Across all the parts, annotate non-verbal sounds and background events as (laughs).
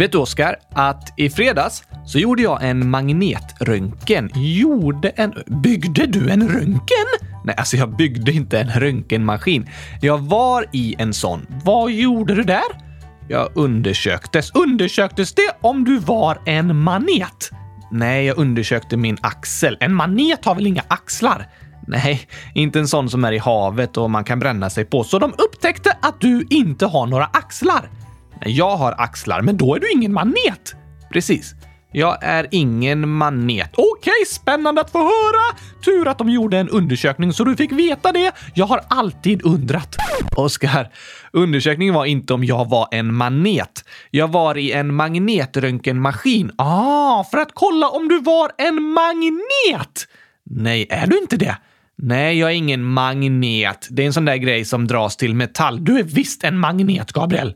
Vet du Oskar, att i fredags så gjorde jag en magnetröntgen. Gjorde en... Byggde du en röntgen? Nej, alltså jag byggde inte en röntgenmaskin. Jag var i en sån. Vad gjorde du där? Jag undersöktes. Undersöktes det om du var en manet? Nej, jag undersökte min axel. En manet har väl inga axlar? Nej, inte en sån som är i havet och man kan bränna sig på. Så de upptäckte att du inte har några axlar. Jag har axlar, men då är du ingen manet. Precis. Jag är ingen manet. Okej, spännande att få höra! Tur att de gjorde en undersökning så du fick veta det. Jag har alltid undrat. Oskar, undersökningen var inte om jag var en manet. Jag var i en magnetröntgenmaskin. Ah, för att kolla om du var en magnet! Nej, är du inte det? Nej, jag är ingen magnet. Det är en sån där grej som dras till metall. Du är visst en magnet, Gabriel.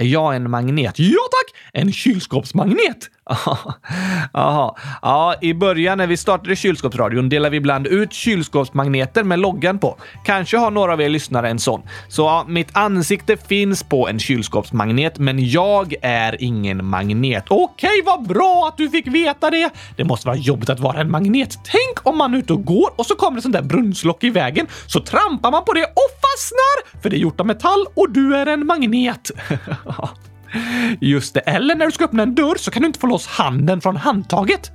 Är jag en magnet? Ja tack! En kylskåpsmagnet! (laughs) Jaha. Ja, i början när vi startade kylskåpsradion delade vi ibland ut kylskåpsmagneter med loggan på. Kanske har några av er lyssnare en sån. Så ja, mitt ansikte finns på en kylskåpsmagnet, men jag är ingen magnet. Okej, vad bra att du fick veta det! Det måste vara jobbigt att vara en magnet. Tänk om man är ute och går och så kommer det sånt där brunnslock i vägen, så trampar man på det och fastnar! För det är gjort av metall och du är en magnet. (laughs) Just det, eller när du ska öppna en dörr så kan du inte få loss handen från handtaget.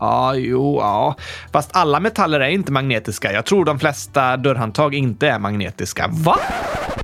Ja, jo, ja. Fast alla metaller är inte magnetiska. Jag tror de flesta dörrhandtag inte är magnetiska. Va?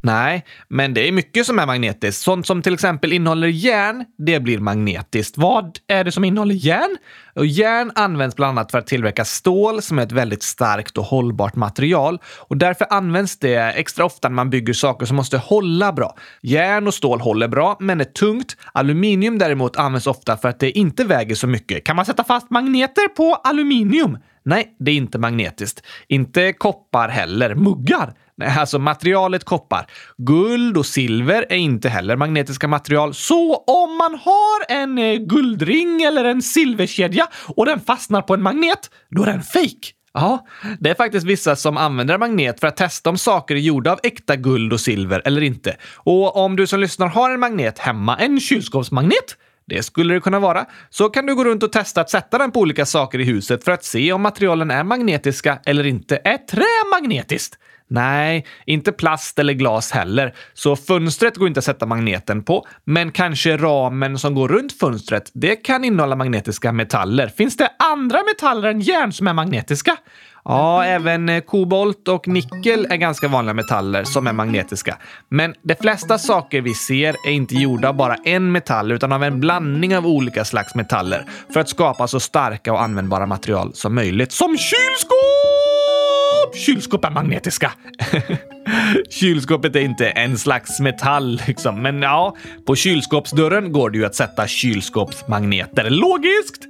Nej, men det är mycket som är magnetiskt. Sånt som till exempel innehåller järn, det blir magnetiskt. Vad är det som innehåller järn? Och järn används bland annat för att tillverka stål som är ett väldigt starkt och hållbart material och därför används det extra ofta när man bygger saker som måste hålla bra. Järn och stål håller bra, men är tungt. Aluminium däremot används ofta för att det inte väger så mycket. Kan man sätta fast magneter på aluminium? Nej, det är inte magnetiskt. Inte koppar heller. Muggar? Nej, alltså materialet koppar. Guld och silver är inte heller magnetiska material. Så om man har en eh, guldring eller en silverkedja och den fastnar på en magnet, då är den fake. Ja, det är faktiskt vissa som använder magnet för att testa om saker är gjorda av äkta guld och silver eller inte. Och om du som lyssnar har en magnet hemma, en kylskåpsmagnet, det skulle det kunna vara. Så kan du gå runt och testa att sätta den på olika saker i huset för att se om materialen är magnetiska eller inte. Är trä magnetiskt? Nej, inte plast eller glas heller. Så fönstret går inte att sätta magneten på, men kanske ramen som går runt fönstret, det kan innehålla magnetiska metaller. Finns det andra metaller än järn som är magnetiska? Ja, även eh, kobolt och nickel är ganska vanliga metaller som är magnetiska. Men de flesta saker vi ser är inte gjorda av bara en metall utan av en blandning av olika slags metaller för att skapa så starka och användbara material som möjligt. Som kylskåp! Kylskåp är magnetiska. (laughs) Kylskåpet är inte en slags metall, liksom. men ja, på kylskåpsdörren går det ju att sätta kylskåpsmagneter. Logiskt!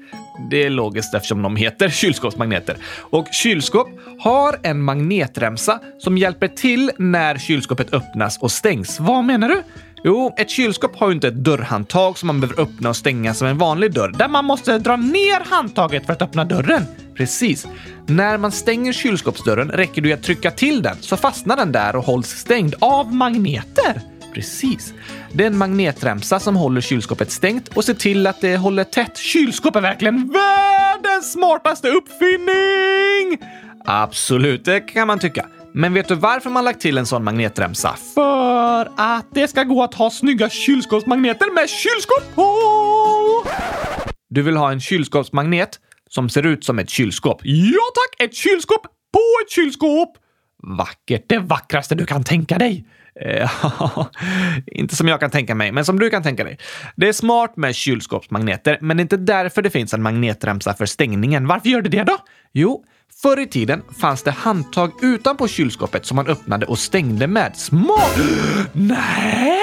Det är logiskt eftersom de heter kylskåpsmagneter. Och kylskåp har en magnetremsa som hjälper till när kylskåpet öppnas och stängs. Vad menar du? Jo, ett kylskåp har ju inte ett dörrhandtag som man behöver öppna och stänga som en vanlig dörr, där man måste dra ner handtaget för att öppna dörren. Precis. När man stänger kylskåpsdörren räcker det ju att trycka till den så fastnar den där och hålls stängd av magneter. Precis. Det är en magnetremsa som håller kylskåpet stängt och ser till att det håller tätt. Kylskåp är verkligen världens smartaste uppfinning! Absolut, det kan man tycka. Men vet du varför man lagt till en sån magnetremsa? För att det ska gå att ha snygga kylskåpsmagneter med kylskåp på! Du vill ha en kylskåpsmagnet som ser ut som ett kylskåp? Ja tack! Ett kylskåp på ett kylskåp! Vackert, det vackraste du kan tänka dig. Eh, (laughs) inte som jag kan tänka mig, men som du kan tänka dig. Det är smart med kylskåpsmagneter, men det är inte därför det finns en magnetremsa för stängningen. Varför gör det det då? Jo, Förr i tiden fanns det handtag utanpå kylskåpet som man öppnade och stängde med. Smart! (gasps) Nej!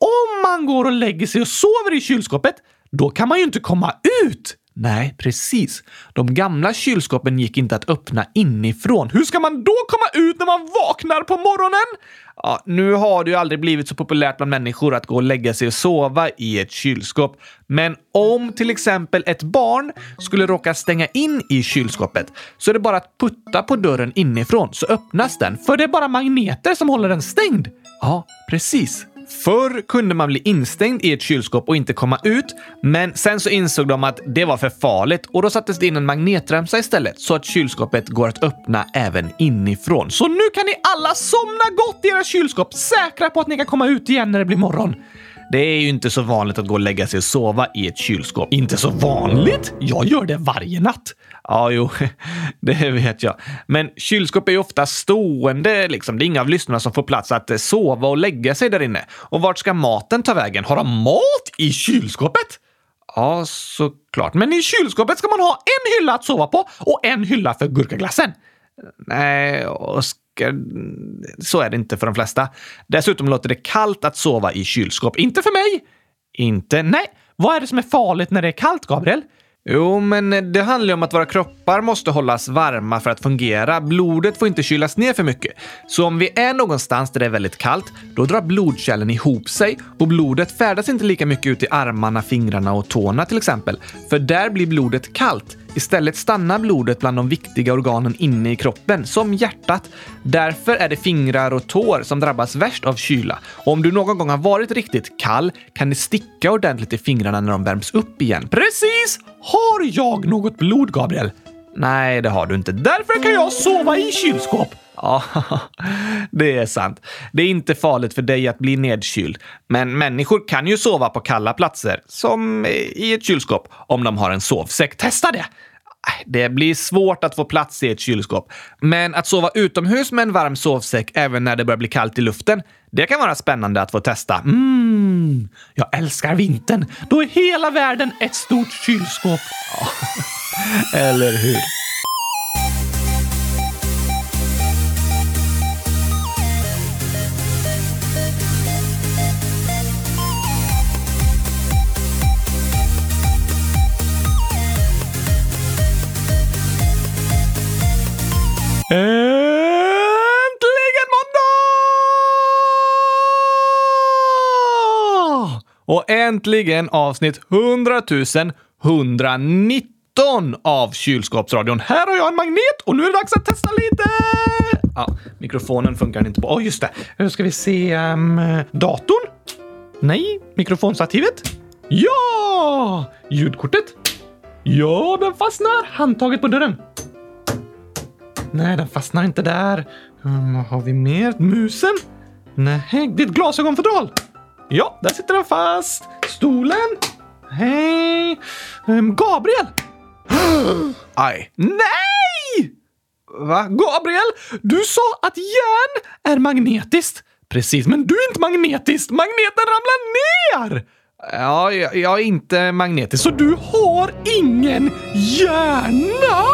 Om man går och lägger sig och sover i kylskåpet, då kan man ju inte komma ut! Nej, precis. De gamla kylskåpen gick inte att öppna inifrån. Hur ska man då komma ut när man vaknar på morgonen? Ja, nu har det ju aldrig blivit så populärt bland människor att gå och lägga sig och sova i ett kylskåp. Men om till exempel ett barn skulle råka stänga in i kylskåpet så är det bara att putta på dörren inifrån så öppnas den. För det är bara magneter som håller den stängd. Ja, precis. Förr kunde man bli instängd i ett kylskåp och inte komma ut, men sen så insåg de att det var för farligt och då sattes det in en magnetremsa istället så att kylskåpet går att öppna även inifrån. Så nu kan ni alla somna gott i era kylskåp, säkra på att ni kan komma ut igen när det blir morgon. Det är ju inte så vanligt att gå och lägga sig och sova i ett kylskåp. Inte så vanligt? Jag gör det varje natt. Ja, jo, (laughs) det vet jag. Men kylskåp är ju ofta stående, liksom. Det är inga av lyssnarna som får plats att eh, sova och lägga sig där inne. Och vart ska maten ta vägen? Har de mat i kylskåpet? Ja, såklart. Men i kylskåpet ska man ha en hylla att sova på och en hylla för gurkaglassen. Nej, Oskar, så är det inte för de flesta. Dessutom låter det kallt att sova i kylskåp. Inte för mig! Inte? Nej. Vad är det som är farligt när det är kallt, Gabriel? Jo, men det handlar ju om att våra kroppar måste hållas varma för att fungera. Blodet får inte kylas ner för mycket. Så om vi är någonstans där det är väldigt kallt, då drar blodkärlen ihop sig och blodet färdas inte lika mycket ut i armarna, fingrarna och tårna till exempel. För där blir blodet kallt. Istället stannar blodet bland de viktiga organen inne i kroppen, som hjärtat. Därför är det fingrar och tår som drabbas värst av kyla. Och om du någon gång har varit riktigt kall kan det sticka ordentligt i fingrarna när de värms upp igen. Precis! Har jag något blod, Gabriel? Nej, det har du inte. Därför kan jag sova i kylskåp. Ja, (laughs) det är sant. Det är inte farligt för dig att bli nedkyld. Men människor kan ju sova på kalla platser, som i ett kylskåp, om de har en sovsäck. Testa det! Äh, det blir svårt att få plats i ett kylskåp. Men att sova utomhus med en varm sovsäck även när det börjar bli kallt i luften, det kan vara spännande att få testa. Mm, jag älskar vintern. Då är hela världen ett stort kylskåp. (laughs) Eller hur? Och äntligen avsnitt 100 119 av Kylskåpsradion. Här har jag en magnet och nu är det dags att testa lite! Ja, mikrofonen funkar inte på. Åh, oh, just det. Nu ska vi se. Um, datorn? Nej. Mikrofonstativet? Ja! Ljudkortet? Ja, den fastnar. Handtaget på dörren? Nej, den fastnar inte där. Um, vad har vi mer? Musen? Nej, ditt glasögonfodral? Ja, där sitter den fast. Stolen? Hej. Um, Gabriel? (gasps) Aj. Nej! Va? Gabriel, du sa att järn är magnetiskt. Precis, men du är inte magnetisk. Magneten ramlar ner! Ja, jag, jag är inte magnetisk, så du har ingen hjärna?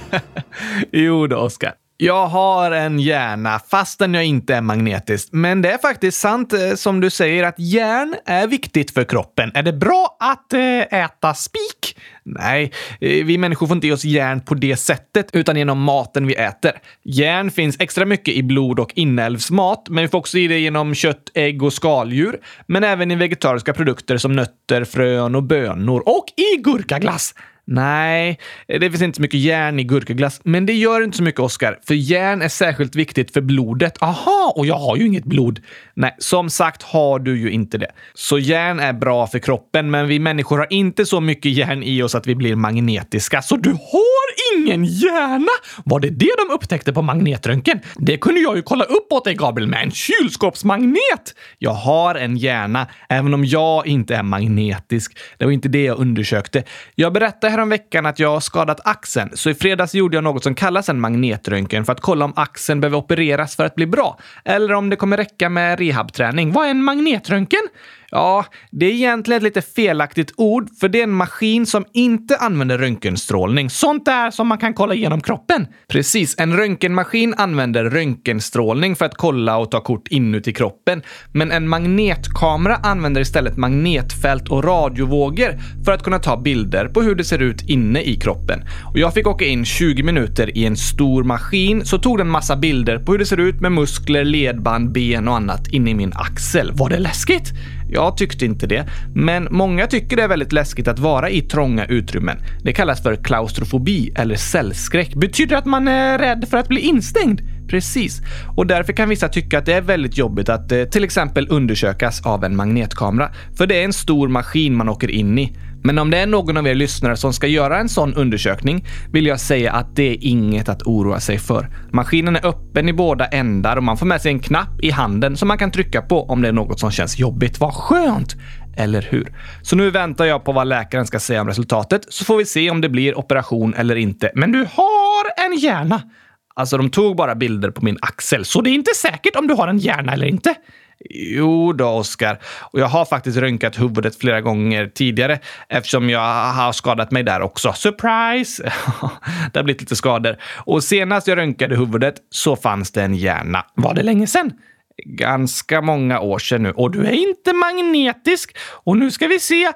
(laughs) jo då, Oskar. Jag har en hjärna fastän jag inte är magnetisk. Men det är faktiskt sant eh, som du säger att järn är viktigt för kroppen. Är det bra att eh, äta spik? Nej, eh, vi människor får inte i oss järn på det sättet, utan genom maten vi äter. Järn finns extra mycket i blod och inälvsmat, men vi får också i det genom kött, ägg och skaldjur, men även i vegetariska produkter som nötter, frön och bönor och i gurkaglass. Nej, eh, det finns inte så mycket järn i gurkaglass, men det gör inte så mycket, Oskar, för järn är särskilt viktigt för blodet. Aha, och jag har ju inget blod. Nej, som sagt har du ju inte det. Så järn är bra för kroppen, men vi människor har inte så mycket järn i oss att vi blir magnetiska. Så du har ingen hjärna? Var det det de upptäckte på magnetröntgen? Det kunde jag ju kolla upp åt dig, Gabriel, med en kylskåpsmagnet. Jag har en hjärna, även om jag inte är magnetisk. Det var inte det jag undersökte. Jag berättade häromveckan att jag har skadat axeln, så i fredags gjorde jag något som kallas en magnetröntgen för att kolla om axeln behöver opereras för att bli bra, eller om det kommer räcka med rehabträning. Vad är en magnetröntgen? Ja, det är egentligen ett lite felaktigt ord, för det är en maskin som inte använder röntgenstrålning. Sånt där som man kan kolla igenom kroppen. Precis, en röntgenmaskin använder röntgenstrålning för att kolla och ta kort inuti kroppen. Men en magnetkamera använder istället magnetfält och radiovågor för att kunna ta bilder på hur det ser ut inne i kroppen. Och jag fick åka in 20 minuter i en stor maskin, så tog den massa bilder på hur det ser ut med muskler, ledband, ben och annat inne i min axel. Var det läskigt? Jag tyckte inte det, men många tycker det är väldigt läskigt att vara i trånga utrymmen. Det kallas för klaustrofobi eller cellskräck. Betyder det att man är rädd för att bli instängd? Precis. Och därför kan vissa tycka att det är väldigt jobbigt att eh, till exempel undersökas av en magnetkamera. För det är en stor maskin man åker in i. Men om det är någon av er lyssnare som ska göra en sån undersökning vill jag säga att det är inget att oroa sig för. Maskinen är öppen i båda ändar och man får med sig en knapp i handen som man kan trycka på om det är något som känns jobbigt. Vad skönt! Eller hur? Så nu väntar jag på vad läkaren ska säga om resultatet så får vi se om det blir operation eller inte. Men du har en hjärna! Alltså, de tog bara bilder på min axel, så det är inte säkert om du har en hjärna eller inte. Jo då, Oskar. Och jag har faktiskt röntgat huvudet flera gånger tidigare eftersom jag har skadat mig där också. Surprise! (laughs) det har blivit lite skador. Och senast jag röntgade huvudet så fanns det en hjärna. Var det länge sedan? Ganska många år sedan nu. Och du är inte magnetisk. Och nu ska vi se.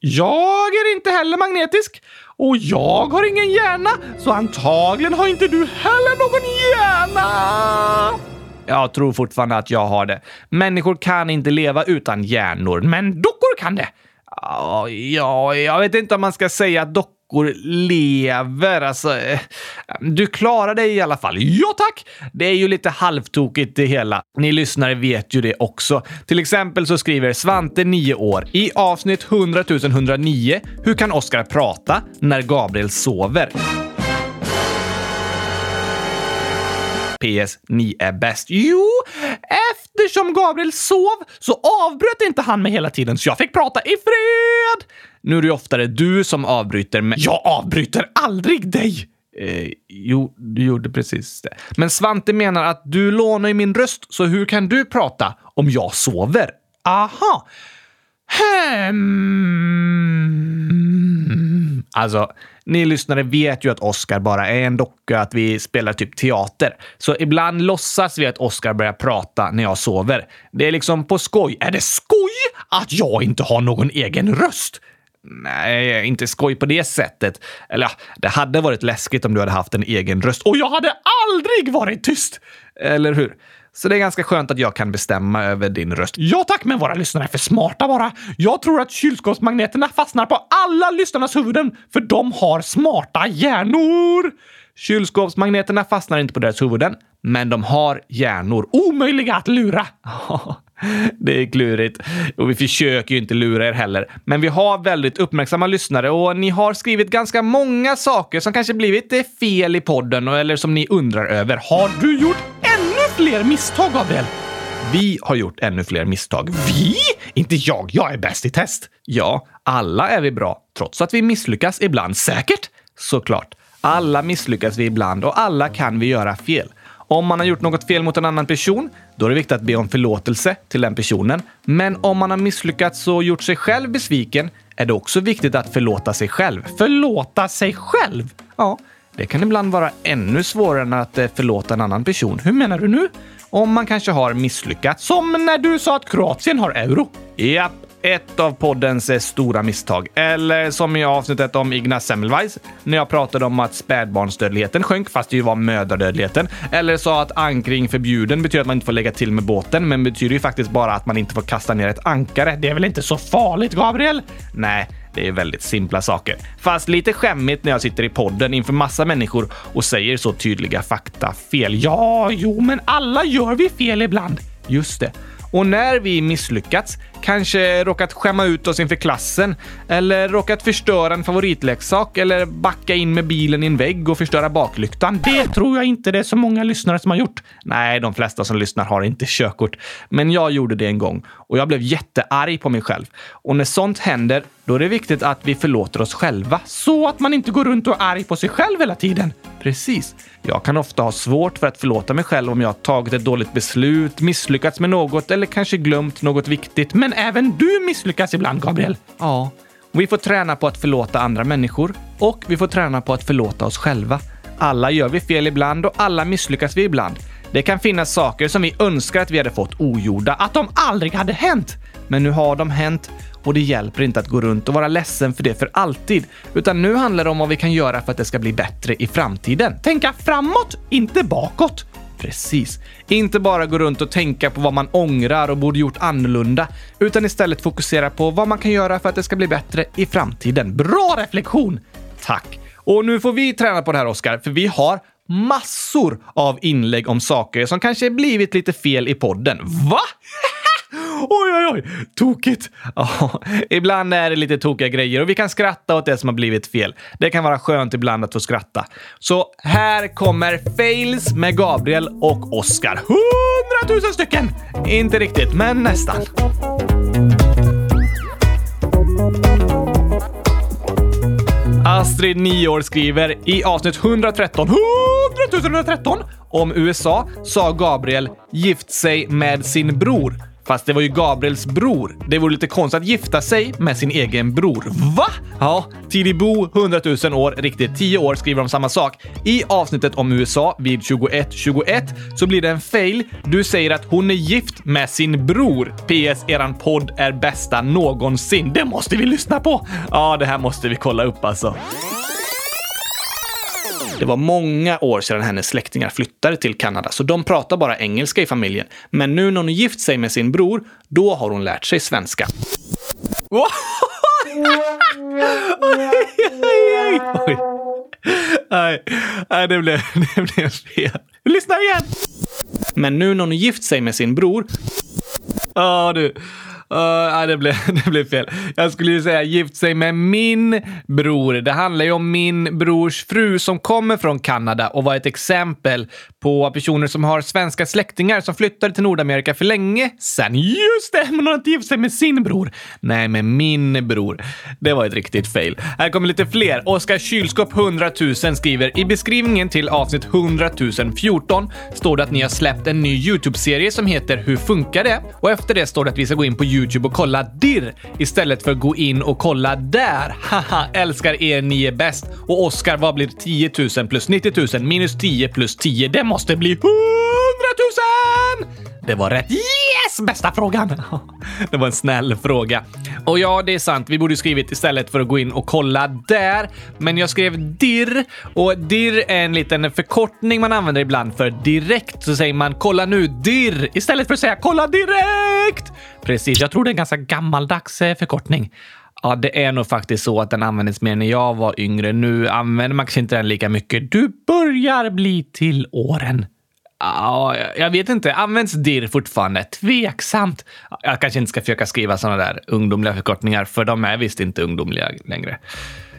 Jag är inte heller magnetisk. Och jag har ingen hjärna, så antagligen har inte du heller någon hjärna! Jag tror fortfarande att jag har det. Människor kan inte leva utan hjärnor, men dockor kan det. Ja, jag vet inte om man ska säga att dockor lever. Alltså, du klarar dig i alla fall. Ja, tack! Det är ju lite halvtokigt det hela. Ni lyssnare vet ju det också. Till exempel så skriver Svante, 9 år, i avsnitt 100 109 Hur kan Oscar prata när Gabriel sover? PS. Ni är bäst. Jo, eftersom Gabriel sov så avbröt inte han mig hela tiden så jag fick prata i fred. Nu är det oftare du som avbryter mig. Jag avbryter aldrig dig! Eh, jo, du gjorde precis det. Men Svante menar att du lånar ju min röst, så hur kan du prata om jag sover? Aha! Hmm. Alltså, ni lyssnare vet ju att Oscar bara är en docka, att vi spelar typ teater. Så ibland låtsas vi att Oscar börjar prata när jag sover. Det är liksom på skoj. Är det skoj att jag inte har någon egen röst? Nej, inte skoj på det sättet. Eller ja, det hade varit läskigt om du hade haft en egen röst och jag hade aldrig varit tyst! Eller hur? Så det är ganska skönt att jag kan bestämma över din röst. Ja tack, men våra lyssnare är för smarta bara. Jag tror att kylskåpsmagneterna fastnar på alla lyssnarnas huvuden, för de har smarta hjärnor. Kylskåpsmagneterna fastnar inte på deras huvuden, men de har hjärnor. Omöjliga att lura! (laughs) Det är klurigt. Och vi försöker ju inte lura er heller. Men vi har väldigt uppmärksamma lyssnare och ni har skrivit ganska många saker som kanske blivit fel i podden eller som ni undrar över. Har du gjort fler misstag, Gabriel? Vi har gjort ännu fler misstag. Vi? Inte jag. Jag är bäst i test. Ja, alla är vi bra, trots att vi misslyckas ibland. Säkert? Såklart. Alla misslyckas vi ibland och alla kan vi göra fel. Om man har gjort något fel mot en annan person, då är det viktigt att be om förlåtelse till den personen. Men om man har misslyckats och gjort sig själv besviken är det också viktigt att förlåta sig själv. Förlåta sig själv? Ja, det kan ibland vara ännu svårare än att eh, förlåta en annan person. Hur menar du nu? Om man kanske har misslyckats, som när du sa att Kroatien har euro. Japp, ett av poddens eh, stora misstag. Eller som i avsnittet om Ignaz Semmelweis, när jag pratade om att spädbarnsdödligheten sjönk fast det ju var mödradödligheten. Eller sa att ankring förbjuden betyder att man inte får lägga till med båten, men betyder ju faktiskt bara att man inte får kasta ner ett ankare. Det är väl inte så farligt, Gabriel? Nej, det är väldigt simpla saker. Fast lite skämmigt när jag sitter i podden inför massa människor och säger så tydliga fakta fel. Ja, jo, men alla gör vi fel ibland. Just det. Och när vi misslyckats, kanske råkat skämma ut oss inför klassen, eller råkat förstöra en favoritleksak, eller backa in med bilen i en vägg och förstöra baklyktan. Det tror jag inte det är så många lyssnare som har gjort. Nej, de flesta som lyssnar har inte körkort. Men jag gjorde det en gång och jag blev jättearg på mig själv. Och när sånt händer, då är det viktigt att vi förlåter oss själva så att man inte går runt och är arg på sig själv hela tiden. Precis. Jag kan ofta ha svårt för att förlåta mig själv om jag har tagit ett dåligt beslut, misslyckats med något eller kanske glömt något viktigt. Men även du misslyckas ibland, Gabriel. Ja. Vi får träna på att förlåta andra människor och vi får träna på att förlåta oss själva. Alla gör vi fel ibland och alla misslyckas vi ibland. Det kan finnas saker som vi önskar att vi hade fått ogjorda, att de aldrig hade hänt. Men nu har de hänt och det hjälper inte att gå runt och vara ledsen för det för alltid. Utan nu handlar det om vad vi kan göra för att det ska bli bättre i framtiden. Tänka framåt, inte bakåt. Precis. Inte bara gå runt och tänka på vad man ångrar och borde gjort annorlunda, utan istället fokusera på vad man kan göra för att det ska bli bättre i framtiden. Bra reflektion! Tack! Och nu får vi träna på det här, Oskar, för vi har massor av inlägg om saker som kanske blivit lite fel i podden. Va? Oj, oj, oj! Tokigt! Ja, ibland är det lite tokiga grejer och vi kan skratta åt det som har blivit fel. Det kan vara skönt ibland att få skratta. Så här kommer fails med Gabriel och Oscar. Hundratusen stycken! Inte riktigt, men nästan. Astrid, 9 år, skriver i avsnitt 113, 100 113 om USA sa Gabriel gift sig med sin bror. Fast det var ju Gabriels bror. Det vore lite konstigt att gifta sig med sin egen bror. Va? Ja, Tidibo, 100 000 år, riktigt 10 år, skriver om samma sak. I avsnittet om USA vid 2121 så blir det en fail. Du säger att hon är gift med sin bror. PS, eran podd är bästa någonsin. Det måste vi lyssna på! Ja, det här måste vi kolla upp alltså. Det var många år sedan hennes släktingar flyttade till Kanada, så de pratar bara engelska i familjen. Men nu när hon gift sig med sin bror, då har hon lärt sig svenska. Oj. Nej, nej det, blev, (laughs) det blev fel. Lyssna igen! Men nu när hon gift sig med sin bror... Ja, du. Uh, nej, det blev, (laughs) det blev fel. Jag skulle ju säga gift sig med min bror. Det handlar ju om min brors fru som kommer från Kanada och var ett exempel på personer som har svenska släktingar som flyttade till Nordamerika för länge sedan. Just det! Men hon har inte gift sig med sin bror. Nej, med min bror. Det var ett riktigt fail. Här kommer lite fler. Oskar Kylskåp 100 000 skriver i beskrivningen till avsnitt 100 014 står det att ni har släppt en ny YouTube-serie som heter Hur funkar det? Och efter det står det att vi ska gå in på YouTube och kolla dirr istället för att gå in och kolla där. Haha, älskar er, ni är bäst. Och Oskar, vad blir 10 000 plus 90 000 minus 10 plus 10? Det måste bli 100 000! Det var rätt. Yes! Bästa frågan! (laughs) Det var en snäll fråga. Och ja, det är sant. Vi borde skrivit istället för att gå in och kolla där. Men jag skrev dirr och dirr är en liten förkortning man använder ibland för direkt. Så säger man kolla nu dirr istället för att säga kolla direkt. Precis, jag tror det är en ganska gammaldags eh, förkortning. Ja, det är nog faktiskt så att den användes mer när jag var yngre. Nu använder man kanske inte den lika mycket. Du börjar bli till åren. Ja, jag vet inte. Används dirr fortfarande? Tveksamt. Jag kanske inte ska försöka skriva sådana där ungdomliga förkortningar, för de är visst inte ungdomliga längre.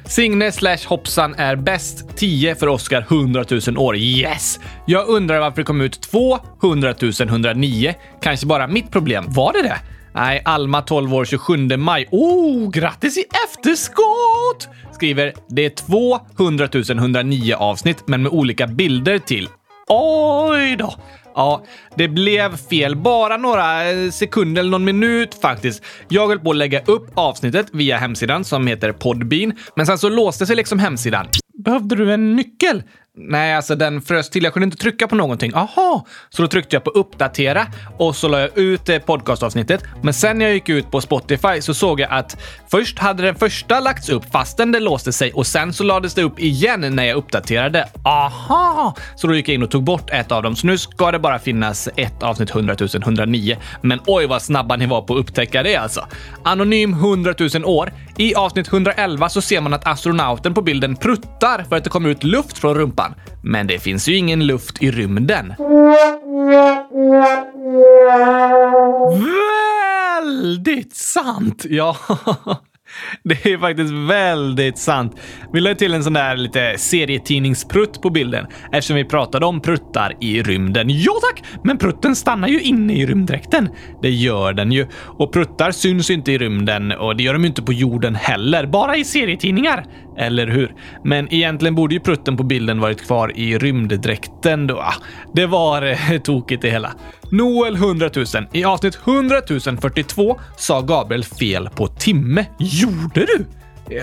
Signe slash hoppsan är bäst. 10 för Oscar 100 000 år. Yes! Jag undrar varför det kom ut 200 109. Kanske bara mitt problem. Var det det? Nej, Alma 12 år 27 maj. Oh, grattis i efterskott! Skriver det är 200 109 avsnitt, men med olika bilder till. Oj då! Ja, det blev fel. Bara några eh, sekunder eller någon minut faktiskt. Jag höll på att lägga upp avsnittet via hemsidan som heter Podbean, men sen så låste sig liksom hemsidan. Behövde du en nyckel? Nej, alltså den frös till. Jag kunde inte trycka på någonting. Aha! Så då tryckte jag på uppdatera och så la jag ut eh, podcastavsnittet. Men sen när jag gick ut på Spotify så såg jag att först hade den första lagts upp fastän det låste sig och sen så lades det upp igen när jag uppdaterade. Aha! Så då gick jag in och tog bort ett av dem. Så nu ska det bara finnas ett avsnitt 100 109. Men oj vad snabba ni var på att upptäcka det alltså. Anonym 100 000 år. I avsnitt 111 så ser man att astronauten på bilden pruttar för att det kommer ut luft från rumpan. Men det finns ju ingen luft i rymden. (laughs) Väldigt sant! Ja, (laughs) det är faktiskt väldigt sant. Vi la till en sån där lite serietidningsprutt på bilden eftersom vi pratade om pruttar i rymden. Ja tack! Men prutten stannar ju inne i rymddräkten. Det gör den ju. Och pruttar syns inte i rymden och det gör de ju inte på jorden heller. Bara i serietidningar. Eller hur? Men egentligen borde ju prutten på bilden varit kvar i rymddräkten då. Ah, det var eh, tokigt det hela. Noel 100 000. I avsnitt 100 042 sa Gabriel fel på timme. Gjorde du?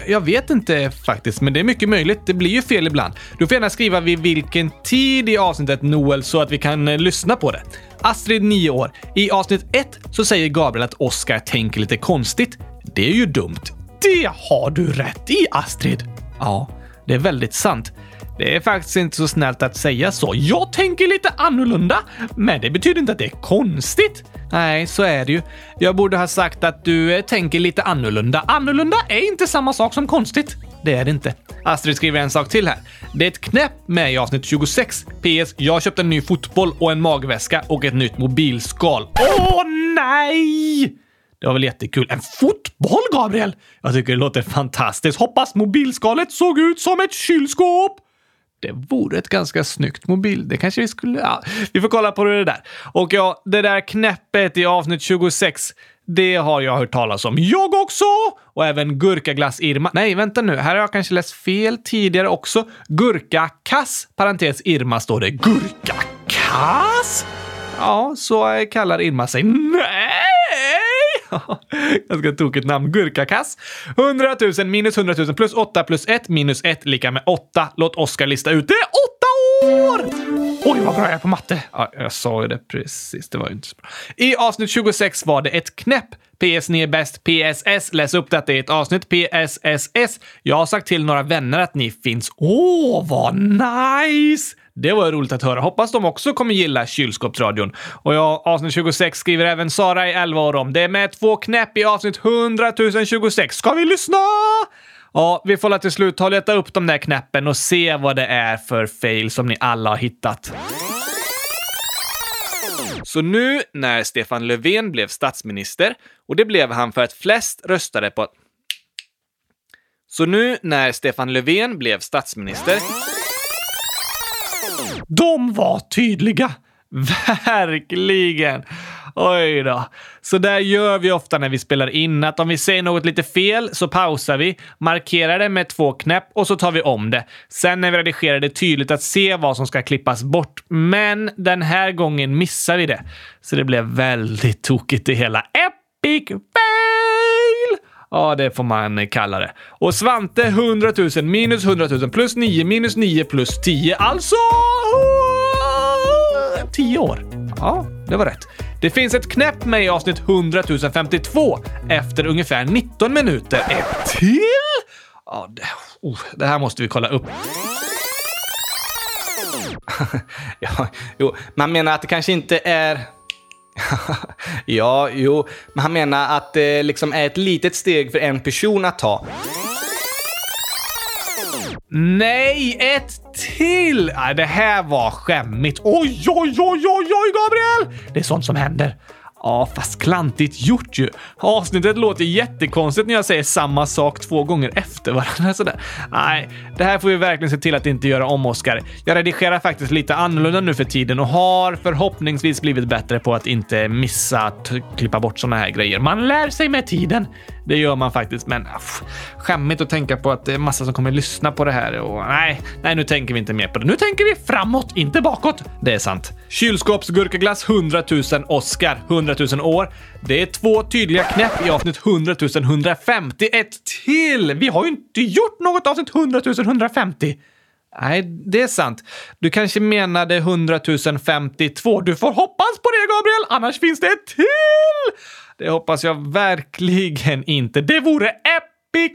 Jag vet inte faktiskt, men det är mycket möjligt. Det blir ju fel ibland. Du får gärna skriva vid vilken tid i avsnittet Noel så att vi kan eh, lyssna på det. Astrid, 9 år. I avsnitt 1 så säger Gabriel att Oscar tänker lite konstigt. Det är ju dumt. Det har du rätt i, Astrid! Ja, det är väldigt sant. Det är faktiskt inte så snällt att säga så. Jag tänker lite annorlunda, men det betyder inte att det är konstigt. Nej, så är det ju. Jag borde ha sagt att du eh, tänker lite annorlunda. Annorlunda är inte samma sak som konstigt. det är det inte. Astrid skriver en sak till här. Det är ett knäpp med i avsnitt 26. PS. Jag köpte en ny fotboll och en magväska och ett nytt mobilskal. Åh nej! Det var väl jättekul. En fotboll, Gabriel? Jag tycker det låter fantastiskt. Hoppas mobilskalet såg ut som ett kylskåp. Det vore ett ganska snyggt mobil. Det kanske vi skulle... Ja, vi får kolla på det där. Och ja, det där knäppet i avsnitt 26. Det har jag hört talas om. Jag också! Och även gurkaglass-Irma. Nej, vänta nu. Här har jag kanske läst fel tidigare också. Gurkakass, parentes Irma, står det. Gurkakass? Ja, så kallar Irma sig. Nej! Ganska tokigt namn. Gurkakass. 100 000 minus 100 000 plus 8 plus 1 minus 1 lika med 8. Låt Oskar lista ut. Det är 8 år! Oj, vad bra jag är på matte. Ja, jag sa ju det precis. Det var ju inte så bra. I avsnitt 26 var det ett knäpp. PS, ni är bäst. PSS, läs upp detta i ett avsnitt. PSSS. Jag har sagt till några vänner att ni finns. Åh, vad nice! Det var roligt att höra. Hoppas de också kommer gilla kylskåpsradion. Och jag, avsnitt 26 skriver även Sara i 11 år om. Det är med två knäpp i avsnitt 100 026. Ska vi lyssna? Ja, vi får till slut ta och leta upp de där knäppen och se vad det är för fail som ni alla har hittat. Så nu när Stefan Löfven blev statsminister, och det blev han för att flest röstade på så nu när Stefan Löfven blev statsminister de var tydliga! (laughs) Verkligen! Oj då. Så där gör vi ofta när vi spelar in, att om vi säger något lite fel så pausar vi, markerar det med två knäpp och så tar vi om det. Sen när vi redigerar det tydligt att se vad som ska klippas bort. Men den här gången missar vi det. Så det blev väldigt tokigt det hela. Epic fail! Ja, det får man kalla det. Och Svante 100 000 minus 100 000 plus 9 minus 9 plus 10. Alltså... 10 år. Ja, det var rätt. Det finns ett knäpp med i avsnitt 100 052 efter ungefär 19 minuter. Ett till? Ja, det, oh, det här måste vi kolla upp. (laughs) ja, jo, man menar att det kanske inte är (laughs) ja, jo, men han menar att det liksom är ett litet steg för en person att ta. Nej, ett till! Nej, det här var skämmigt. Oj, oj, oj, oj, oj, Gabriel! Det är sånt som händer. Ja, fast klantigt gjort ju. Avsnittet låter jättekonstigt när jag säger samma sak två gånger efter varandra. Sådär. Nej, det här får vi verkligen se till att inte göra om, Oskar. Jag redigerar faktiskt lite annorlunda nu för tiden och har förhoppningsvis blivit bättre på att inte missa att klippa bort sådana här grejer. Man lär sig med tiden. Det gör man faktiskt, men ah, aff, skämmigt att tänka på att det är massa som kommer lyssna på det här och nej, nej, nu tänker vi inte mer på det. Nu tänker vi framåt, inte bakåt. Det är sant. Kylskåpsgurkaglass 100 000 Oscar 100 000 år. Det är två tydliga knäpp i avsnitt 100 150. Ett till! Vi har ju inte gjort något avsnitt 100 150. Nej, det är sant. Du kanske menade 100 052. Du får hoppas på det, Gabriel, annars finns det ett till! Det hoppas jag verkligen inte. Det vore epic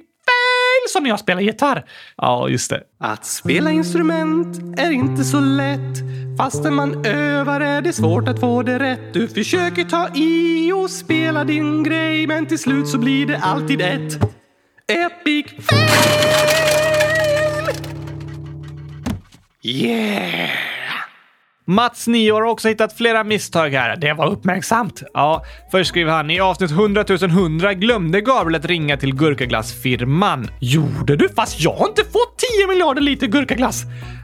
som som jag spelar gitarr. Ja, just det. Att spela instrument är inte så lätt. Fastän man övar är det svårt att få det rätt. Du försöker ta i och spela din grej, men till slut så blir det alltid ett epic fail! Yeah! Mats, 9 år, har också hittat flera misstag här. Det var uppmärksamt. Ja, först skriver han i avsnitt 100 100 glömde Gabriel att ringa till gurkaglassfirman. Gjorde du? Fast jag har inte fått 10 miljarder liter gurkaglass.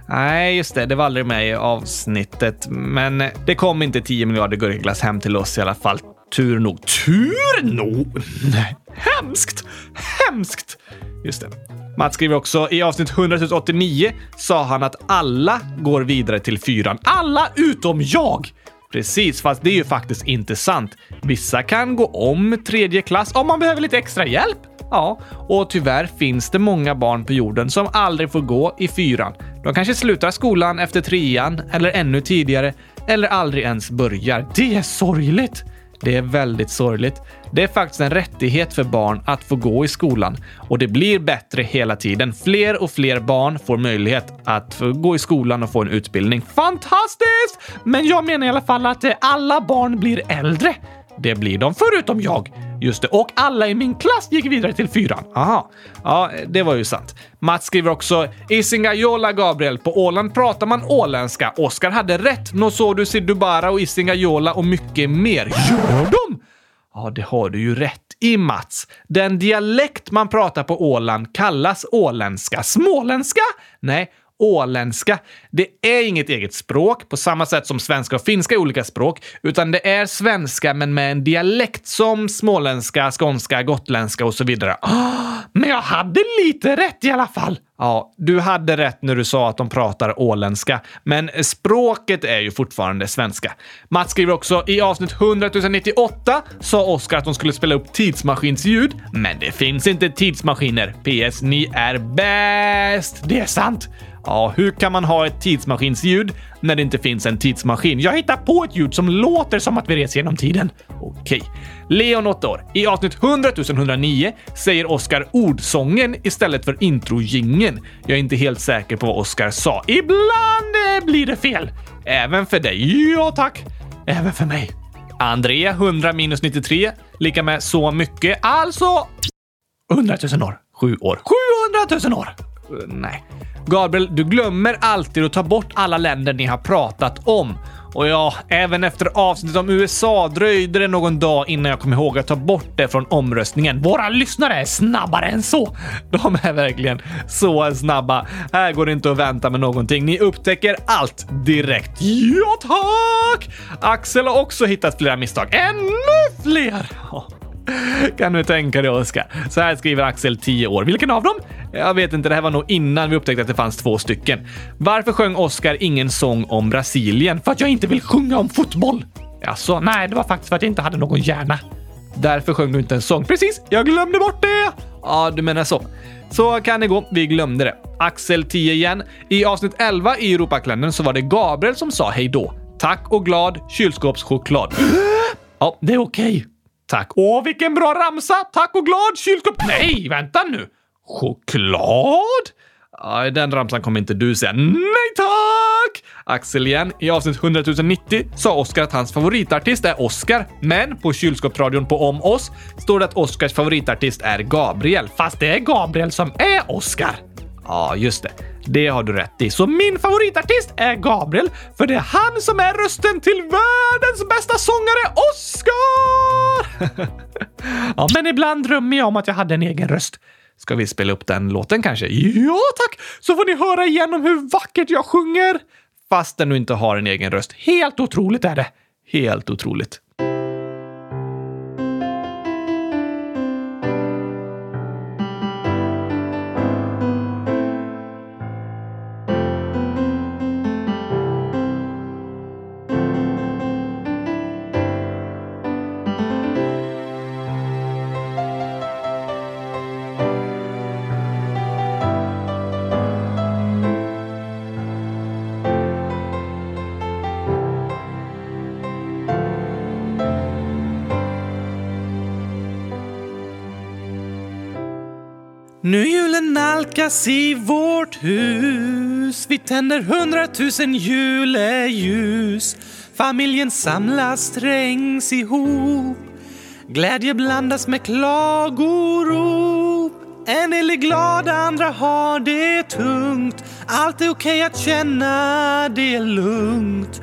Nej, just det. Det var aldrig med i avsnittet. Men det kom inte 10 miljarder gurkaglass hem till oss i alla fall. Tur nog. Tur nog? Nej, hemskt! Hemskt! Just det. Mats skriver också i avsnitt 189 sa han att alla går vidare till fyran. Alla utom jag! Precis, fast det är ju faktiskt inte sant. Vissa kan gå om tredje klass om man behöver lite extra hjälp. Ja, och tyvärr finns det många barn på jorden som aldrig får gå i fyran. De kanske slutar skolan efter trean eller ännu tidigare eller aldrig ens börjar. Det är sorgligt! Det är väldigt sorgligt. Det är faktiskt en rättighet för barn att få gå i skolan och det blir bättre hela tiden. Fler och fler barn får möjlighet att få gå i skolan och få en utbildning. Fantastiskt! Men jag menar i alla fall att alla barn blir äldre. Det blir de, förutom jag. Just det, och alla i min klass gick vidare till fyran. Aha. Ja, det var ju sant. Mats skriver också Isingajola Gabriel. På Åland pratar man åländska. Oskar hade rätt. Nå såg du Sidubara och Isingajola och mycket mer. Gör de? Ja, det har du ju rätt i Mats. Den dialekt man pratar på Åland kallas åländska. Småländska? Nej, åländska. Det är inget eget språk på samma sätt som svenska och finska är olika språk, utan det är svenska men med en dialekt som småländska, skånska, gotländska och så vidare. Oh, men jag hade lite rätt i alla fall! Ja, du hade rätt när du sa att de pratar åländska, men språket är ju fortfarande svenska. Mats skriver också i avsnitt 100 098 sa Oskar att de skulle spela upp tidsmaskinsljud, men det finns inte tidsmaskiner. PS. Ni är bäst! Det är sant! Ja, hur kan man ha ett tidsmaskinsljud när det inte finns en tidsmaskin? Jag hittar på ett ljud som låter som att vi reser genom tiden. Okej. Leon, 8 år. I avsnitt 100 109 säger Oscar ordsången istället för introjingen. Jag är inte helt säker på vad Oscar sa. Ibland eh, blir det fel. Även för dig. Ja, tack. Även för mig. André, 100 minus 93, lika med så mycket. Alltså 100 000 år. Sju år. 700 000 år! Nej. Gabriel, du glömmer alltid att ta bort alla länder ni har pratat om. Och ja, även efter avsnittet om USA dröjde det någon dag innan jag kom ihåg att ta bort det från omröstningen. Våra lyssnare är snabbare än så. De är verkligen så snabba. Här går det inte att vänta med någonting. Ni upptäcker allt direkt. Ja, tack! Axel har också hittat flera misstag. Ännu fler! Kan du tänka dig, Oskar? Så här skriver Axel, 10 år. Vilken av dem? Jag vet inte, det här var nog innan vi upptäckte att det fanns två stycken. Varför sjöng Oskar ingen sång om Brasilien? För att jag inte vill sjunga om fotboll. Alltså, nej, det var faktiskt för att jag inte hade någon hjärna. Därför sjöng du inte en sång. Precis, jag glömde bort det! Ja, du menar så. Så kan det gå. Vi glömde det. Axel 10 igen. I avsnitt 11 i Europakalendern så var det Gabriel som sa hej då. Tack och glad kylskåpschoklad. (gasps) ja, det är okej. Okay. Tack. Åh, vilken bra ramsa! Tack och glad kylskåp... Nej, vänta nu! Choklad? Aj, den ramsan kommer inte du säga. Nej tack! Axel igen. I avsnitt 100 090 sa Oskar att hans favoritartist är Oscar, men på kylskåpsradion på Om oss står det att Oscars favoritartist är Gabriel, fast det är Gabriel som är Oscar. Ja, just det. Det har du rätt i. Så min favoritartist är Gabriel, för det är han som är rösten till världens bästa sångare, Oscar! (laughs) ja, men ibland drömmer jag om att jag hade en egen röst. Ska vi spela upp den låten kanske? Ja, tack! Så får ni höra igenom hur vackert jag sjunger. Fast den inte har en egen röst. Helt otroligt är det. Helt otroligt. Nu julen nalkas i vårt hus. Vi tänder hundratusen juleljus. Familjen samlas, trängs ihop. Glädje blandas med klagorop. En del är glada, andra har det tungt. Allt är okej att känna, det är lugnt.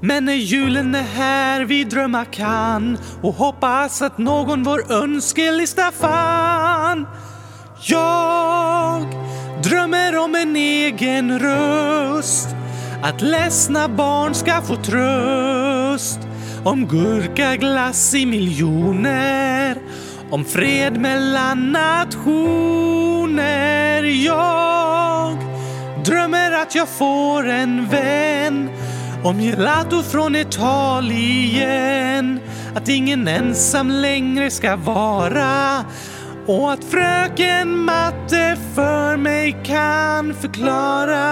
Men när julen är här vi drömma kan och hoppas att någon vår önskelista fann jag drömmer om en egen röst. Att ledsna barn ska få tröst. Om gurkaglass i miljoner. Om fred mellan nationer. Jag drömmer att jag får en vän. Om gelato från Italien. Att ingen ensam längre ska vara och att fröken matte för mig kan förklara.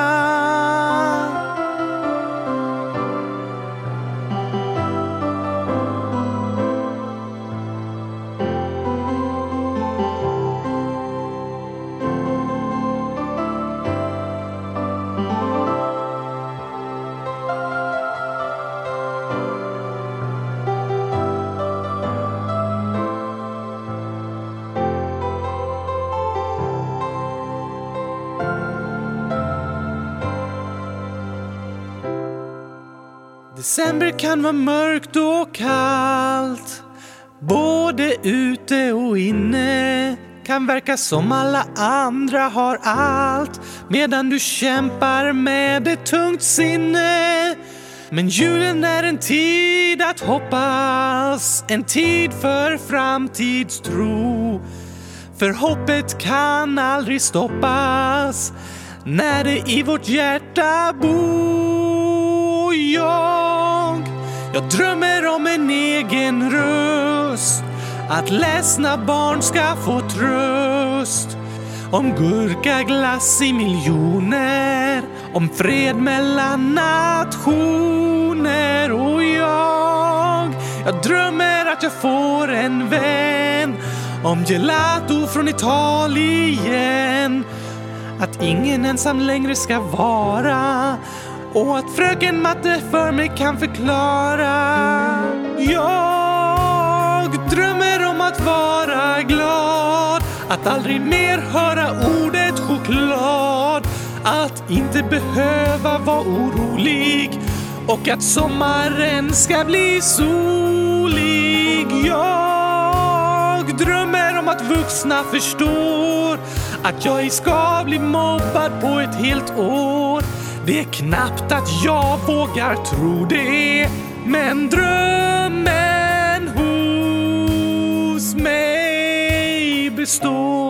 December kan vara mörkt och kallt Både ute och inne kan verka som alla andra har allt medan du kämpar med ett tungt sinne. Men julen är en tid att hoppas, en tid för framtidstro. För hoppet kan aldrig stoppas när det i vårt hjärta bor. Jag, jag drömmer om en egen röst. Att ledsna barn ska få tröst. Om gurkaglass i miljoner. Om fred mellan nationer. Och jag jag drömmer att jag får en vän. Om gelato från Italien. Att ingen ensam längre ska vara och att fröken matte för mig kan förklara. Jag drömmer om att vara glad, att aldrig mer höra ordet choklad, att inte behöva vara orolig och att sommaren ska bli solig. Jag drömmer om att vuxna förstår att jag ej ska bli mobbad på ett helt år. Det är knappt att jag vågar tro det, men drömmen hos mig består.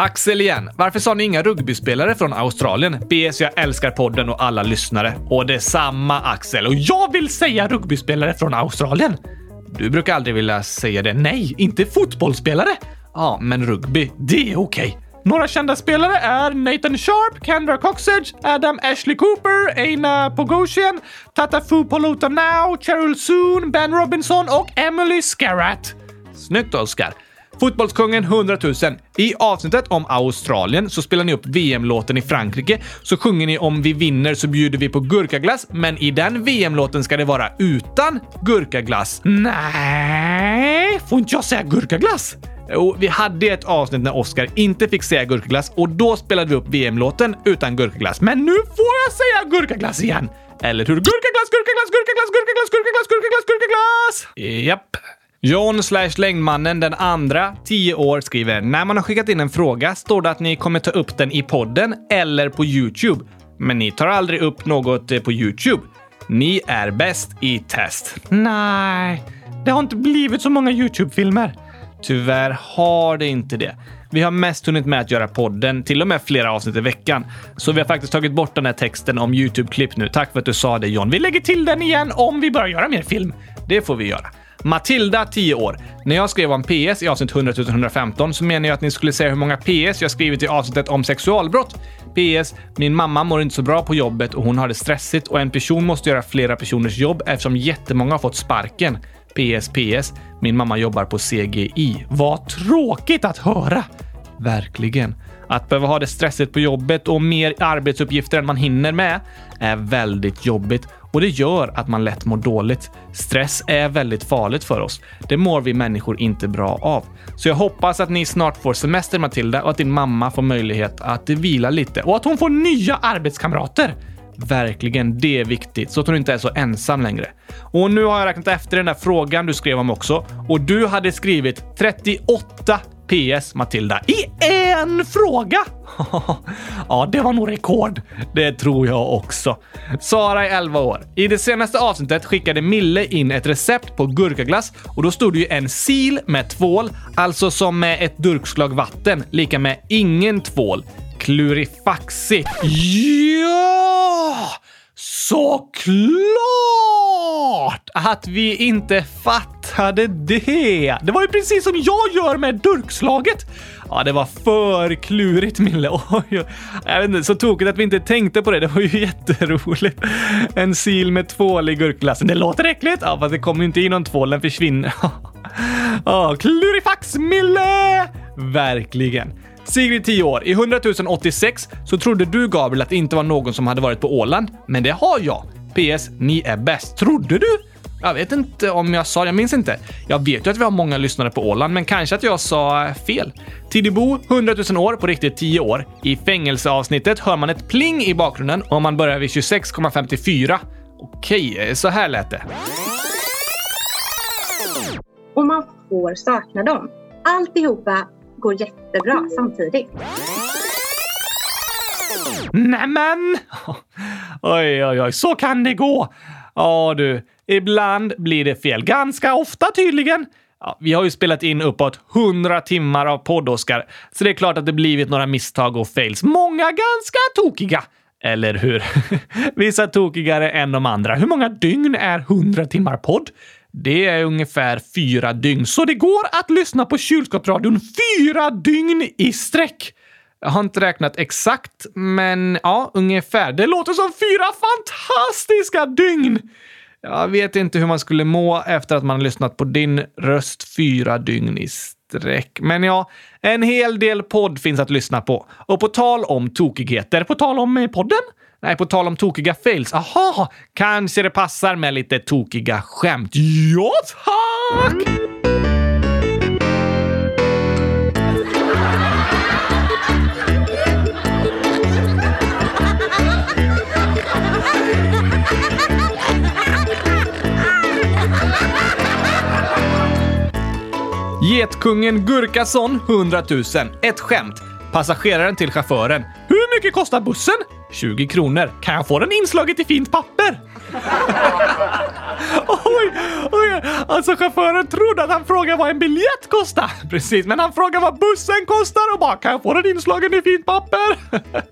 Axel igen. Varför sa ni inga rugbyspelare från Australien? BS, jag älskar podden och alla lyssnare. Och detsamma Axel. Och jag vill säga rugbyspelare från Australien. Du brukar aldrig vilja säga det. Nej, inte fotbollsspelare. Ja, men rugby, det är okej. Okay. Några kända spelare är Nathan Sharp, Kendra Coxedge, Adam Ashley Cooper, Aina Pogosian, Tatafu Polota Now, Cheryl Soon, Ben Robinson och Emily Scarratt. Snyggt Oskar! Fotbollskungen 100 000. I avsnittet om Australien så spelar ni upp VM-låten i Frankrike, så sjunger ni om vi vinner så bjuder vi på gurkaglass, men i den VM-låten ska det vara utan gurkaglass. Nej, får inte jag säga gurkaglass? Jo, vi hade ett avsnitt när Oscar inte fick säga gurkaglass och då spelade vi upp VM-låten utan gurkaglass. Men nu får jag säga gurkaglass igen! Eller hur? Gurkaglass, gurkaglass, gurkaglass, gurkaglass, gurkaglass, gurkaglass, gurkaglass! Japp. John slash längdmannen den andra, 10 år, skriver “När man har skickat in en fråga står det att ni kommer ta upp den i podden eller på Youtube. Men ni tar aldrig upp något eh, på Youtube. Ni är bäst i test.” Nej, det har inte blivit så många Youtube-filmer. Tyvärr har det inte det. Vi har mest hunnit med att göra podden, till och med flera avsnitt i veckan. Så vi har faktiskt tagit bort den här texten om Youtube-klipp nu. Tack för att du sa det John. Vi lägger till den igen om vi börjar göra mer film. Det får vi göra. Matilda, 10 år. När jag skrev om PS i avsnitt 100 115 så menade jag att ni skulle säga hur många PS jag skrivit i avsnittet om sexualbrott. PS. Min mamma mår inte så bra på jobbet och hon har det stressigt och en person måste göra flera personers jobb eftersom jättemånga har fått sparken. PS, PS. Min mamma jobbar på CGI. Vad tråkigt att höra! Verkligen. Att behöva ha det stressigt på jobbet och mer arbetsuppgifter än man hinner med är väldigt jobbigt och det gör att man lätt mår dåligt. Stress är väldigt farligt för oss. Det mår vi människor inte bra av. Så jag hoppas att ni snart får semester Matilda och att din mamma får möjlighet att vila lite och att hon får nya arbetskamrater. Verkligen, det är viktigt så att hon inte är så ensam längre. Och nu har jag räknat efter den där frågan du skrev om också och du hade skrivit 38 PS Matilda i en fråga. (laughs) ja, det var nog rekord. Det tror jag också. Sara är 11 år. I det senaste avsnittet skickade Mille in ett recept på gurkaglass och då stod det ju en sil med tvål, alltså som med ett durkslag vatten, lika med ingen tvål. Klurifaxi. Ja! Såklart att vi inte fattade det det. Det var ju precis som jag gör med durkslaget. Ja, det var för klurigt, Mille. (laughs) Oj, jag vet inte, så tokigt att vi inte tänkte på det. Det var ju (laughs) jätteroligt. En sil med tvål i gurkglassen. Det låter äckligt. Ja, fast det kommer ju inte i någon tvål. Den försvinner. (laughs) Ja, klurifax, Mille! Verkligen. Sigrid 10 år. I 100 086 så trodde du Gabriel att det inte var någon som hade varit på Åland, men det har jag. PS. Ni är bäst. Trodde du? Jag vet inte om jag sa, det, jag minns inte. Jag vet ju att vi har många lyssnare på Åland, men kanske att jag sa eh, fel. Tidibo, 100 000 år, på riktigt 10 år. I fängelseavsnittet hör man ett pling i bakgrunden och man börjar vid 26,54. Okej, eh, så här lät det. Och man får sakna dem. Alltihopa går jättebra samtidigt. Nämen! Oj, oj, oj, så kan det gå. Ja du, ibland blir det fel. Ganska ofta tydligen. Ja, vi har ju spelat in uppåt 100 timmar av podd, Oscar, så det är klart att det blivit några misstag och fails. Många ganska tokiga. Eller hur? (laughs) Vissa tokigare än de andra. Hur många dygn är 100 timmar podd? Det är ungefär fyra dygn, så det går att lyssna på kylskåpsradion fyra dygn i sträck. Jag har inte räknat exakt, men ja, ungefär. Det låter som fyra fantastiska dygn! Jag vet inte hur man skulle må efter att man lyssnat på din röst fyra dygn i sträck. Men ja, en hel del podd finns att lyssna på. Och på tal om tokigheter, på tal om podden? Nej, på tal om tokiga fails. Aha, kanske det passar med lite tokiga skämt. Ja, tack! Getkungen Gurkason 100 000. Ett skämt. Passageraren till chauffören. Hur mycket kostar bussen? 20 kronor. Kan jag få den inslaget i fint papper? (laughs) oj, oj, alltså chauffören trodde att han frågade vad en biljett kostar. (laughs) Precis, men han frågade vad bussen kostar och bara kan jag få den inslagen i fint papper? (laughs)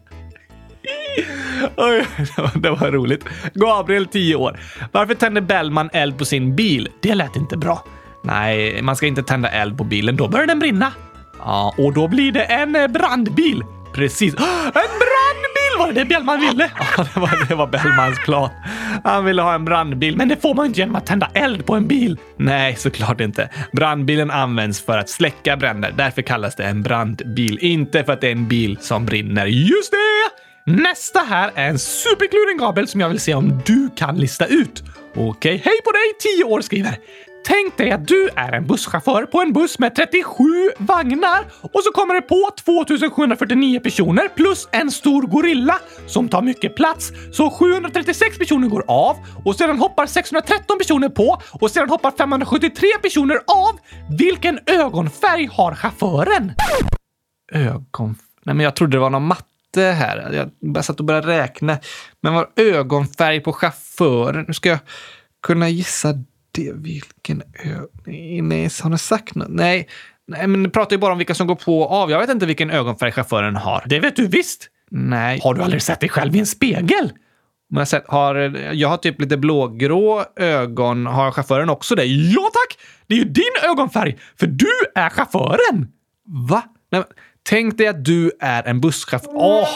Oj, det var, det var roligt. Gabriel, 10 år. Varför tänder Bellman eld på sin bil? Det lät inte bra. Nej, man ska inte tända eld på bilen. Då börjar den brinna. Ja, och då blir det en brandbil. Precis. (gasps) En brandbil var det det Bellman ville! (laughs) Ja, det var, det var Bellmans plan. Han ville ha en brandbil, men det får man inte genom att tända eld på en bil. Nej, såklart inte. Brandbilen används för att släcka bränder. Därför kallas det en brandbil, inte för att det är en bil som brinner. Just det! Nästa här är en superklurig gabel som jag vill se om du kan lista ut. Okej, hej på dig! 10 år skriver. Tänk dig att du är en busschaufför på en buss med 37 vagnar och så kommer det på 2749 personer plus en stor gorilla som tar mycket plats. Så 736 personer går av och sedan hoppar 613 personer på och sedan hoppar 573 personer av. Vilken ögonfärg har chauffören? Ögonfärg? Nej, men jag trodde det var någon matte här. Jag bara satt och började räkna. Men vad ögonfärg på chauffören? Nu ska jag kunna gissa det. Vilken ö... Nej, nej har ni sagt något? Nej, nej, men ni pratar ju bara om vilka som går på och av. Jag vet inte vilken ögonfärg chauffören har. Det vet du visst! Nej. Har du aldrig sett dig själv i en spegel? Men jag, sett, har, jag har typ lite blågrå ögon. Har chauffören också det? Ja tack! Det är ju din ögonfärg, för du är chauffören! Va? Nej, men, tänk dig att du är en busschaufför. Åh!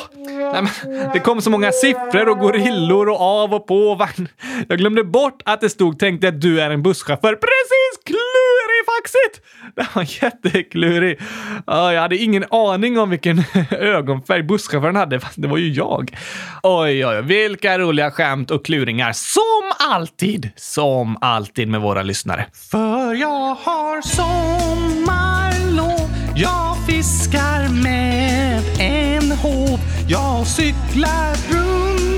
Nej, men, det kom så många siffror och gorillor och av och på vagn. Jag glömde bort att det stod “Tänk dig att du är en busschaufför”. Precis! Klurifaxigt! (laughs) Det var jätteklurig. Jag hade ingen aning om vilken (laughs) ögonfärg busschauffören hade, fast det var ju jag. Oj, oj, vilka roliga skämt och kluringar. Som alltid! Som alltid med våra lyssnare. För jag har sommarlov, jag fiskar med en håv. Jag cyklar runt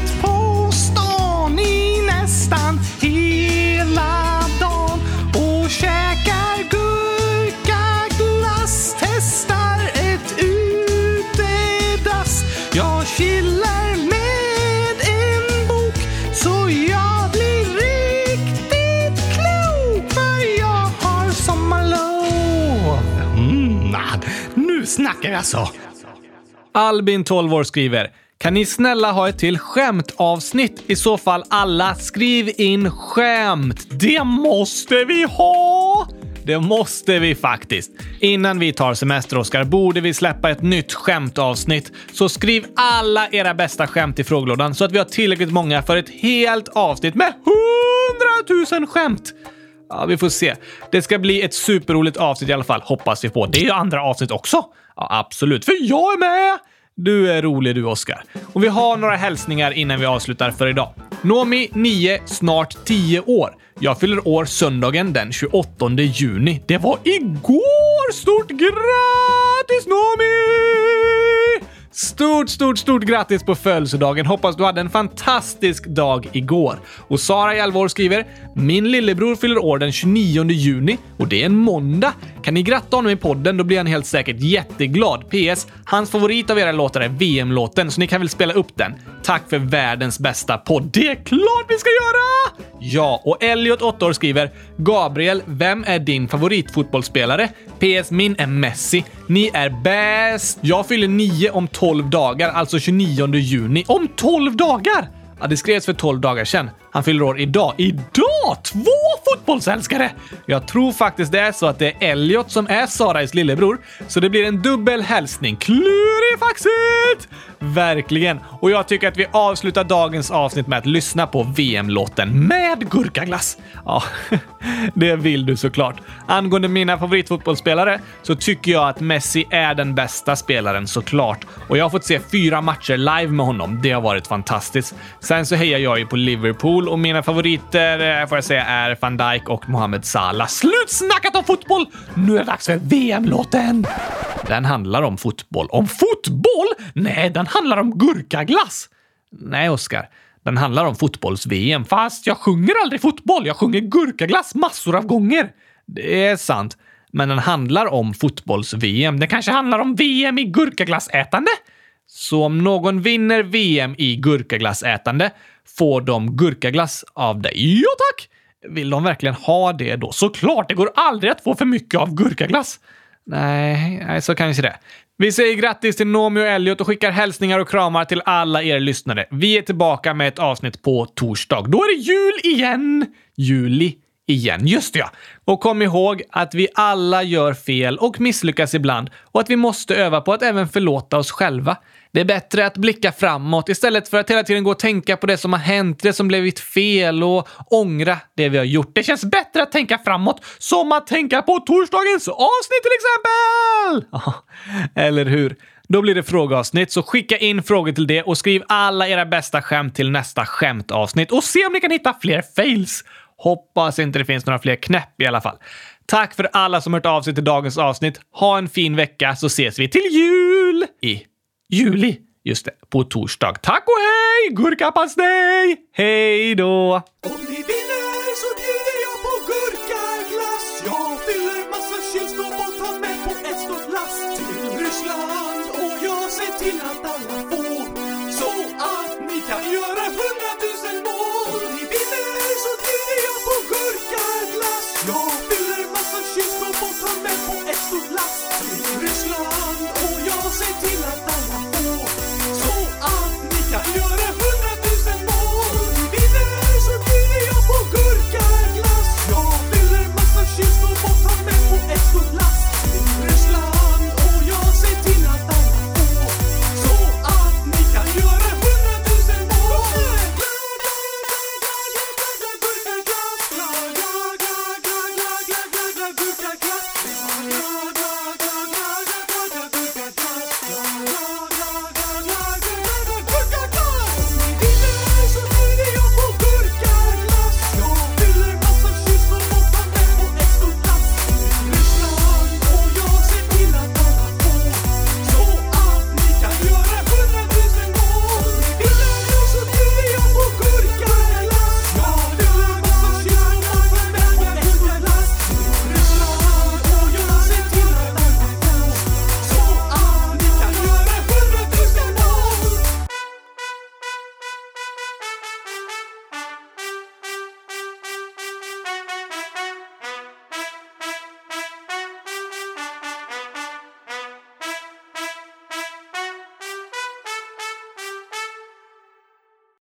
nu alltså. Albin, 12 år, skriver kan ni snälla ha ett till skämtavsnitt? I så fall alla, skriv in skämt. Det måste vi ha! det måste vi faktiskt. Innan vi tar semester, Oskar, borde vi släppa ett nytt skämtavsnitt. Så skriv alla era bästa skämt i frågelådan så att vi har tillräckligt många för ett helt avsnitt med hundratusen skämt. Ja, vi får se. Det ska bli ett superroligt avsnitt i alla fall, hoppas vi på. Det är ju andra avsnitt också. Ja, absolut, för jag är med! Du är rolig du, Oskar. Och vi har några hälsningar innan vi avslutar för idag. Nomi, 9, snart 10 år. Jag fyller år söndagen den 28 juni. Det var igår! Stort grattis Nomi! Stort, stort, stort grattis på födelsedagen! Hoppas du hade en fantastisk dag igår. Och Sara i 11 år skriver “Min lillebror fyller år den 29 juni och det är en måndag. Kan ni gratta honom i podden? Då blir han helt säkert jätteglad. PS. Hans favorit av era låtar är VM-låten, så ni kan väl spela upp den. Tack för världens bästa podd. Det är klart vi ska göra! Ja, och Elliot, 8 år, skriver “Gabriel, vem är din favoritfotbollsspelare? PS. Min är Messi. Ni är bäst! Jag fyller 9 om 12 12 dagar, alltså 29 juni. Om 12 dagar! Ja, det skrevs för 12 dagar sedan. Han fyller år idag. Idag! Två fotbollsälskare! Jag tror faktiskt det är så att det är Elliot som är Sarais lillebror, så det blir en dubbel hälsning. Klurifaxigt! Verkligen. Och jag tycker att vi avslutar dagens avsnitt med att lyssna på VM-låten med gurkaglass. Ja, (laughs) det vill du såklart. Angående mina favoritfotbollsspelare så tycker jag att Messi är den bästa spelaren såklart. Och jag har fått se fyra matcher live med honom. Det har varit fantastiskt. Sen så hejar jag ju på Liverpool och mina favoriter eh, får jag säga är van Dijk och Mohamed Salah. Slutsnackat om fotboll! Nu är det dags för VM-låten! Den handlar om fotboll. Om fotboll? Nej, den handlar om gurkaglass! Nej, Oskar. Den handlar om fotbolls-VM, fast jag sjunger aldrig fotboll. Jag sjunger gurkaglass massor av gånger. Det är sant, men den handlar om fotbolls-VM. Den kanske handlar om VM i gurkaglassätande? Så om någon vinner VM i gurkaglassätande får de gurkaglass av dig? Ja tack! Vill de verkligen ha det då? Såklart, det går aldrig att få för mycket av gurkaglass. Nej, nej så kanske det. Vi säger grattis till Nomi och Elliot och skickar hälsningar och kramar till alla er lyssnare. Vi är tillbaka med ett avsnitt på torsdag. Då är det jul igen! Juli igen. Just det, ja. Och kom ihåg att vi alla gör fel och misslyckas ibland och att vi måste öva på att även förlåta oss själva. Det är bättre att blicka framåt istället för att hela tiden gå och tänka på det som har hänt, det som blivit fel och ångra det vi har gjort. Det känns bättre att tänka framåt, som att tänka på torsdagens avsnitt till exempel! (laughs) Ja, eller hur? Då blir det frågeavsnitt, så skicka in frågor till det och skriv alla era bästa skämt till nästa skämtavsnitt och se om ni kan hitta fler fails. Hoppas inte det finns några fler knäpp i alla fall. Tack för alla som hört av sig till dagens avsnitt. Ha en fin vecka så ses vi till jul i juli. Just det, på torsdag. Tack och hej! Gurkapastej! Hej då!